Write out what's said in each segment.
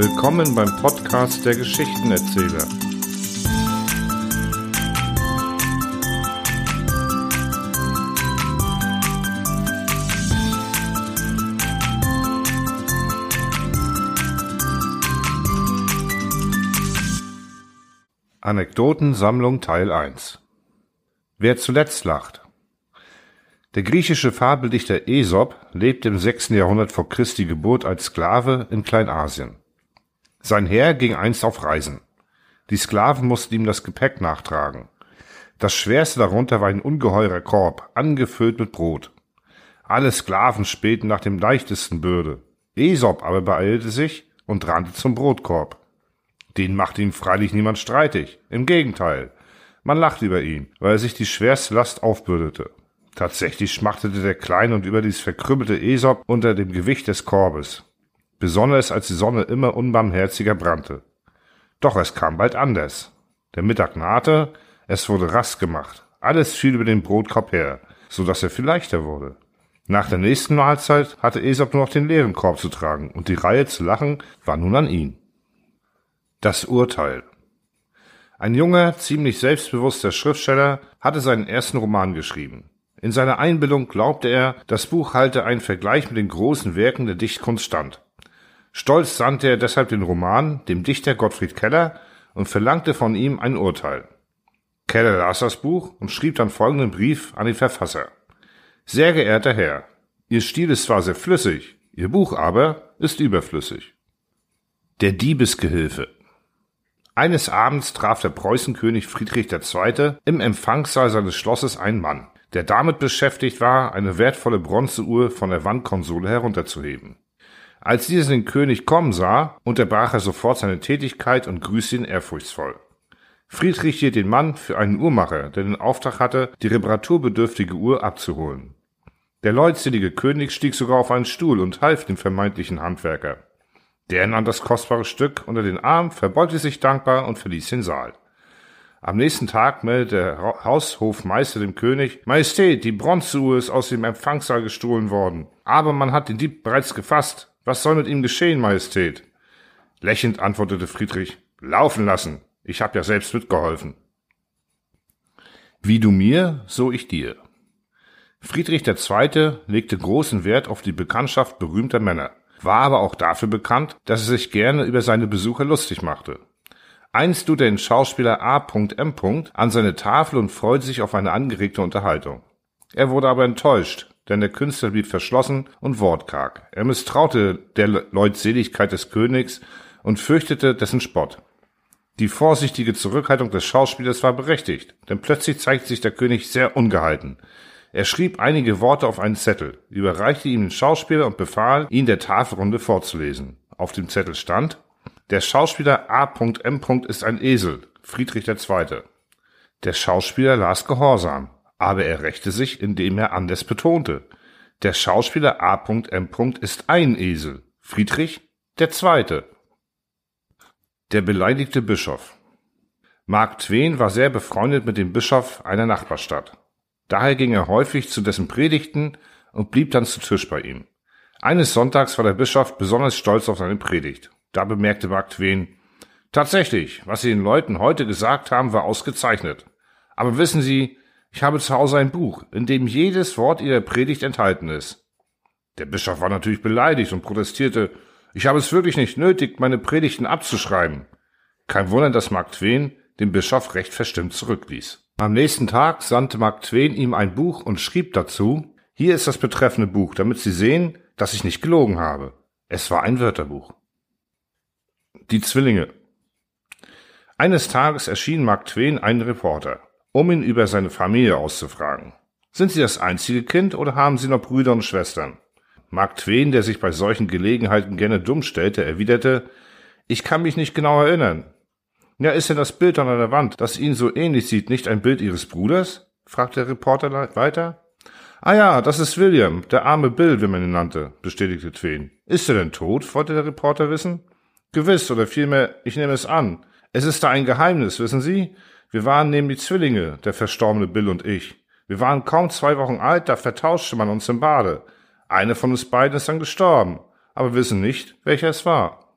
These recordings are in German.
Willkommen beim Podcast der Geschichtenerzähler. Anekdotensammlung Teil 1 Wer zuletzt lacht Der griechische Fabeldichter Aesop lebte im 6. Jahrhundert vor Christi Geburt als Sklave in Kleinasien. Sein Herr ging einst auf Reisen. Die Sklaven mussten ihm das Gepäck nachtragen. Das schwerste darunter war ein ungeheurer Korb, angefüllt mit Brot. Alle Sklaven spähten nach dem leichtesten Bürde. Aesop aber beeilte sich und rannte zum Brotkorb. Den machte ihm freilich niemand streitig. Im Gegenteil. Man lacht über ihn, weil er sich die schwerste Last aufbürdete. Tatsächlich schmachtete der kleine und überdies verkrümmelte Aesop unter dem Gewicht des Korbes besonders als die Sonne immer unbarmherziger brannte. Doch es kam bald anders. Der Mittag nahte, es wurde Rast gemacht, alles fiel über den Brotkorb her, so dass er viel leichter wurde. Nach der nächsten Mahlzeit hatte Aesop nur noch den leeren Korb zu tragen, und die Reihe zu lachen war nun an ihn. Das Urteil Ein junger, ziemlich selbstbewusster Schriftsteller hatte seinen ersten Roman geschrieben. In seiner Einbildung glaubte er, das Buch halte einen Vergleich mit den großen Werken der Dichtkunst stand. Stolz sandte er deshalb den Roman dem Dichter Gottfried Keller und verlangte von ihm ein Urteil. Keller las das Buch und schrieb dann folgenden Brief an den Verfasser. Sehr geehrter Herr, Ihr Stil ist zwar sehr flüssig, Ihr Buch aber ist überflüssig. Der Diebesgehilfe Eines Abends traf der Preußenkönig Friedrich II. im Empfangssaal seines Schlosses einen Mann, der damit beschäftigt war, eine wertvolle Bronzeuhr von der Wandkonsole herunterzuheben. Als dieser den König kommen sah, unterbrach er sofort seine Tätigkeit und grüßte ihn ehrfurchtsvoll. Friedrich hielt den Mann für einen Uhrmacher, der den Auftrag hatte, die reparaturbedürftige Uhr abzuholen. Der leutselige König stieg sogar auf einen Stuhl und half dem vermeintlichen Handwerker. Der nahm das kostbare Stück unter den Arm, verbeugte sich dankbar und verließ den Saal. Am nächsten Tag meldete der Haushofmeister dem König, Majestät, die Bronzeuhr ist aus dem Empfangssaal gestohlen worden. Aber man hat den Dieb bereits gefasst. Was soll mit ihm geschehen, Majestät? Lächelnd antwortete Friedrich, laufen lassen. Ich hab ja selbst mitgeholfen. Wie du mir, so ich dir. Friedrich II. legte großen Wert auf die Bekanntschaft berühmter Männer, war aber auch dafür bekannt, dass er sich gerne über seine Besucher lustig machte. Einst lud er den Schauspieler A.M. an seine Tafel und freute sich auf eine angeregte Unterhaltung. Er wurde aber enttäuscht, denn der Künstler blieb verschlossen und wortkarg. Er misstraute der Leutseligkeit des Königs und fürchtete dessen Spott. Die vorsichtige Zurückhaltung des Schauspielers war berechtigt, denn plötzlich zeigte sich der König sehr ungehalten. Er schrieb einige Worte auf einen Zettel, überreichte ihm den Schauspieler und befahl, ihn der Tafelrunde vorzulesen. Auf dem Zettel stand, der Schauspieler A.M. ist ein Esel, Friedrich II. Der Schauspieler las gehorsam aber er rächte sich, indem er anders betonte. Der Schauspieler A.M. ist ein Esel, Friedrich der Zweite. Der beleidigte Bischof. Mark Twain war sehr befreundet mit dem Bischof einer Nachbarstadt. Daher ging er häufig zu dessen Predigten und blieb dann zu Tisch bei ihm. Eines Sonntags war der Bischof besonders stolz auf seine Predigt. Da bemerkte Mark Twain, Tatsächlich, was Sie den Leuten heute gesagt haben, war ausgezeichnet. Aber wissen Sie, ich habe zu Hause ein Buch, in dem jedes Wort ihrer Predigt enthalten ist. Der Bischof war natürlich beleidigt und protestierte, ich habe es wirklich nicht nötig, meine Predigten abzuschreiben. Kein Wunder, dass Mark Twain den Bischof recht verstimmt zurückließ. Am nächsten Tag sandte Mark Twain ihm ein Buch und schrieb dazu, hier ist das betreffende Buch, damit Sie sehen, dass ich nicht gelogen habe. Es war ein Wörterbuch. Die Zwillinge. Eines Tages erschien Mark Twain ein Reporter um ihn über seine Familie auszufragen. Sind Sie das einzige Kind oder haben Sie noch Brüder und Schwestern? Mark Twain, der sich bei solchen Gelegenheiten gerne dumm stellte, erwiderte, ich kann mich nicht genau erinnern. Ja, ist denn das Bild an der Wand, das Ihnen so ähnlich sieht, nicht ein Bild Ihres Bruders? fragte der Reporter weiter. Ah ja, das ist William, der arme Bill, wie man ihn nannte, bestätigte Twain. Ist er denn tot? wollte der Reporter wissen. Gewiss, oder vielmehr, ich nehme es an. Es ist da ein Geheimnis, wissen Sie? Wir waren nämlich Zwillinge, der verstorbene Bill und ich. Wir waren kaum zwei Wochen alt, da vertauschte man uns im Bade. Eine von uns beiden ist dann gestorben, aber wissen nicht, welcher es war.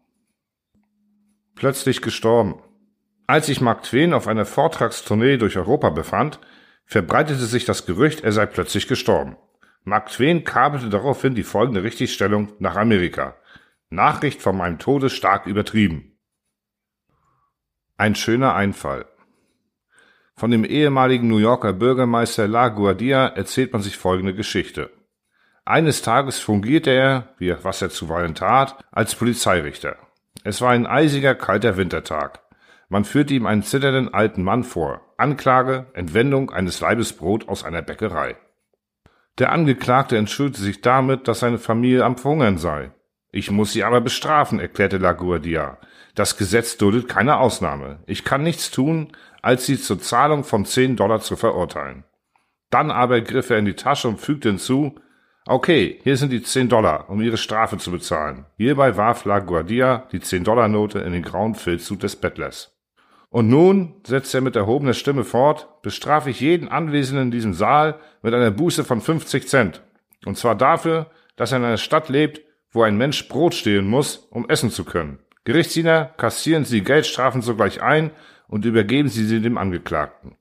plötzlich gestorben. Als sich Mark Twain auf einer Vortragstournee durch Europa befand, verbreitete sich das Gerücht, er sei plötzlich gestorben. Mark Twain kabelte daraufhin die folgende Richtigstellung nach Amerika. Nachricht von meinem Tode stark übertrieben. Ein schöner Einfall. Von dem ehemaligen New Yorker Bürgermeister La Guardia erzählt man sich folgende Geschichte. Eines Tages fungierte er, wie was er zuweilen tat, als Polizeirichter. Es war ein eisiger, kalter Wintertag. Man führte ihm einen zitternden alten Mann vor. Anklage, Entwendung eines Leibes Brot aus einer Bäckerei. Der Angeklagte entschuldigte sich damit, dass seine Familie am Verhungern sei. Ich muss sie aber bestrafen, erklärte LaGuardia. Das Gesetz duldet keine Ausnahme. Ich kann nichts tun, als sie zur Zahlung von zehn Dollar zu verurteilen. Dann aber griff er in die Tasche und fügte hinzu, Okay, hier sind die 10 Dollar, um ihre Strafe zu bezahlen. Hierbei warf La Guardia die 10-Dollar-Note in den grauen Filzhut des Bettlers. Und nun, setzte er mit erhobener Stimme fort, bestrafe ich jeden Anwesenden in diesem Saal mit einer Buße von 50 Cent. Und zwar dafür, dass er in einer Stadt lebt, wo ein Mensch Brot stehlen muss, um essen zu können. Gerichtsdiener, kassieren Sie Geldstrafen sogleich ein und übergeben Sie sie dem Angeklagten.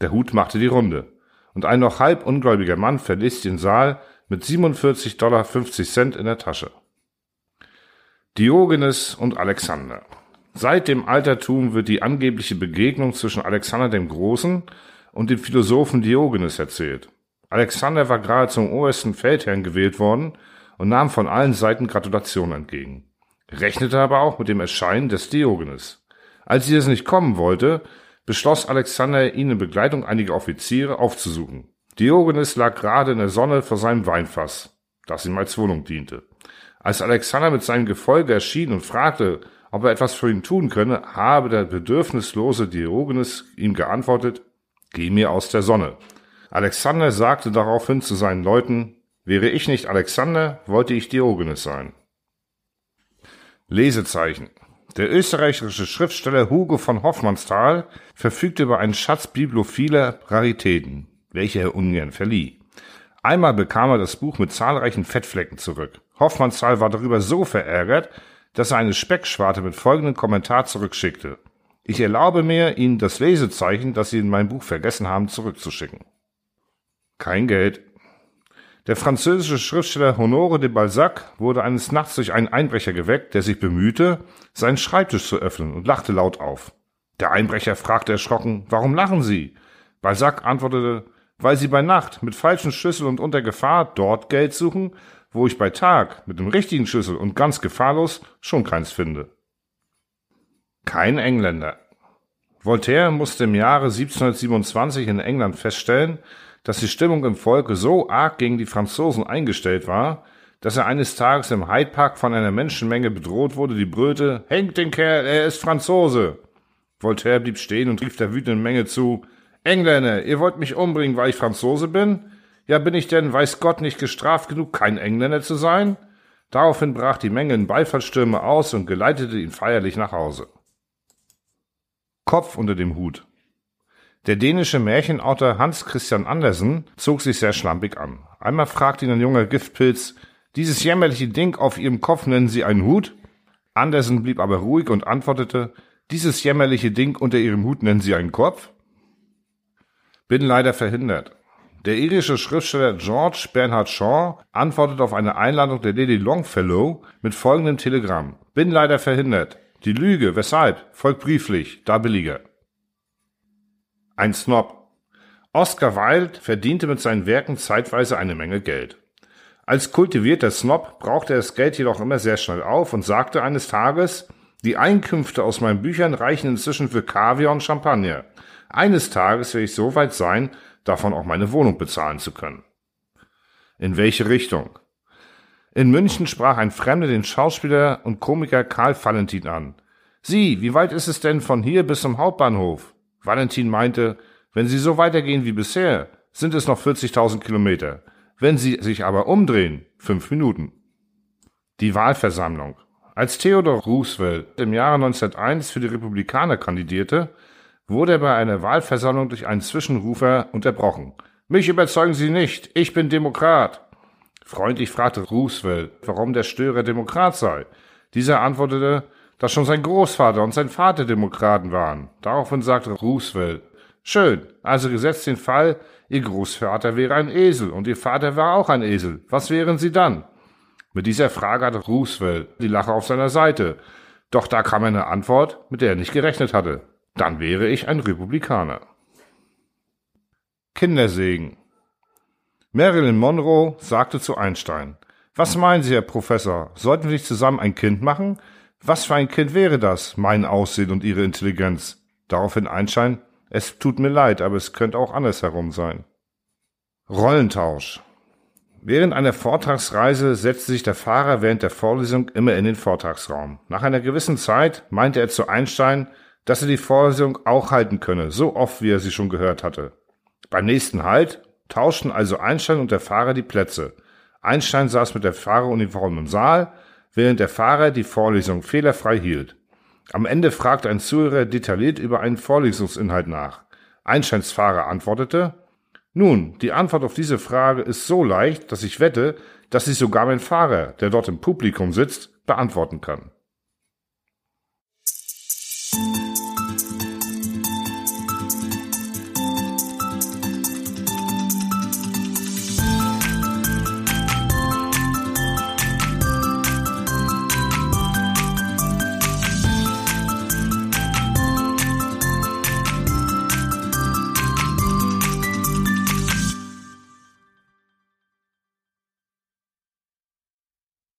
Der Hut machte die Runde. Und ein noch halb ungläubiger Mann verließ den Saal, mit 47,50 Dollar in der Tasche. Diogenes und Alexander. Seit dem Altertum wird die angebliche Begegnung zwischen Alexander dem Großen und dem Philosophen Diogenes erzählt. Alexander war gerade zum obersten Feldherrn gewählt worden und nahm von allen Seiten Gratulationen entgegen. Rechnete aber auch mit dem Erscheinen des Diogenes. Als sie es nicht kommen wollte, beschloss Alexander, ihn in Begleitung einiger Offiziere aufzusuchen. Diogenes lag gerade in der Sonne vor seinem Weinfass, das ihm als Wohnung diente. Als Alexander mit seinem Gefolge erschien und fragte, ob er etwas für ihn tun könne, habe der bedürfnislose Diogenes ihm geantwortet, Geh mir aus der Sonne. Alexander sagte daraufhin zu seinen Leuten, Wäre ich nicht Alexander, wollte ich Diogenes sein. Lesezeichen. Der österreichische Schriftsteller Hugo von Hoffmannsthal verfügte über einen Schatz bibliophiler Raritäten welche er ungern verlieh. Einmal bekam er das Buch mit zahlreichen Fettflecken zurück. Hoffmannsthal war darüber so verärgert, dass er eine Speckschwarte mit folgendem Kommentar zurückschickte. Ich erlaube mir, Ihnen das Lesezeichen, das Sie in meinem Buch vergessen haben, zurückzuschicken. Kein Geld. Der französische Schriftsteller Honore de Balzac wurde eines Nachts durch einen Einbrecher geweckt, der sich bemühte, seinen Schreibtisch zu öffnen und lachte laut auf. Der Einbrecher fragte erschrocken, warum lachen Sie? Balzac antwortete, weil sie bei Nacht mit falschen Schlüssel und unter Gefahr dort Geld suchen, wo ich bei Tag mit dem richtigen Schlüssel und ganz gefahrlos schon keins finde. Kein Engländer. Voltaire musste im Jahre 1727 in England feststellen, dass die Stimmung im Volke so arg gegen die Franzosen eingestellt war, dass er eines Tages im Hyde Park von einer Menschenmenge bedroht wurde, die brüllte, Hängt den Kerl, er ist Franzose! Voltaire blieb stehen und rief der wütenden Menge zu, Engländer, ihr wollt mich umbringen, weil ich Franzose bin? Ja, bin ich denn, weiß Gott, nicht gestraft genug, kein Engländer zu sein? Daraufhin brach die Menge in Beifallsstürme aus und geleitete ihn feierlich nach Hause. Kopf unter dem Hut. Der dänische Märchenautor Hans Christian Andersen zog sich sehr schlampig an. Einmal fragte ihn ein junger Giftpilz, dieses jämmerliche Ding auf ihrem Kopf nennen Sie einen Hut? Andersen blieb aber ruhig und antwortete, dieses jämmerliche Ding unter ihrem Hut nennen Sie einen Kopf? Bin leider verhindert. Der irische Schriftsteller George Bernard Shaw antwortet auf eine Einladung der Lady Longfellow mit folgendem Telegramm. Bin leider verhindert. Die Lüge, weshalb, folgt brieflich, da billiger. Ein Snob. Oscar Wilde verdiente mit seinen Werken zeitweise eine Menge Geld. Als kultivierter Snob brauchte er das Geld jedoch immer sehr schnell auf und sagte eines Tages, die Einkünfte aus meinen Büchern reichen inzwischen für Kaviar und Champagner. Eines Tages werde ich so weit sein, davon auch meine Wohnung bezahlen zu können. In welche Richtung? In München sprach ein Fremder den Schauspieler und Komiker Karl Valentin an. Sie, wie weit ist es denn von hier bis zum Hauptbahnhof? Valentin meinte, wenn Sie so weitergehen wie bisher, sind es noch 40.000 Kilometer. Wenn Sie sich aber umdrehen, fünf Minuten. Die Wahlversammlung. Als Theodore Roosevelt im Jahre 1901 für die Republikaner kandidierte, wurde er bei einer Wahlversammlung durch einen Zwischenrufer unterbrochen. Mich überzeugen Sie nicht, ich bin Demokrat. Freundlich fragte Roosevelt, warum der Störer Demokrat sei. Dieser antwortete, dass schon sein Großvater und sein Vater Demokraten waren. Daraufhin sagte Roosevelt, schön, also gesetzt den Fall, Ihr Großvater wäre ein Esel und Ihr Vater war auch ein Esel. Was wären Sie dann? Mit dieser Frage hatte Roosevelt die Lache auf seiner Seite. Doch da kam eine Antwort, mit der er nicht gerechnet hatte. Dann wäre ich ein Republikaner. Kindersegen. Marilyn Monroe sagte zu Einstein, was meinen Sie, Herr Professor, sollten wir nicht zusammen ein Kind machen? Was für ein Kind wäre das, mein Aussehen und Ihre Intelligenz? Daraufhin Einstein, es tut mir leid, aber es könnte auch andersherum sein. Rollentausch. Während einer Vortragsreise setzte sich der Fahrer während der Vorlesung immer in den Vortragsraum. Nach einer gewissen Zeit meinte er zu Einstein, dass er die Vorlesung auch halten könne, so oft wie er sie schon gehört hatte. Beim nächsten Halt tauschten also Einstein und der Fahrer die Plätze. Einstein saß mit der Fahreruniform im Saal, während der Fahrer die Vorlesung fehlerfrei hielt. Am Ende fragte ein Zuhörer detailliert über einen Vorlesungsinhalt nach. Einsteins Fahrer antwortete, nun, die Antwort auf diese Frage ist so leicht, dass ich wette, dass sie sogar mein Fahrer, der dort im Publikum sitzt, beantworten kann.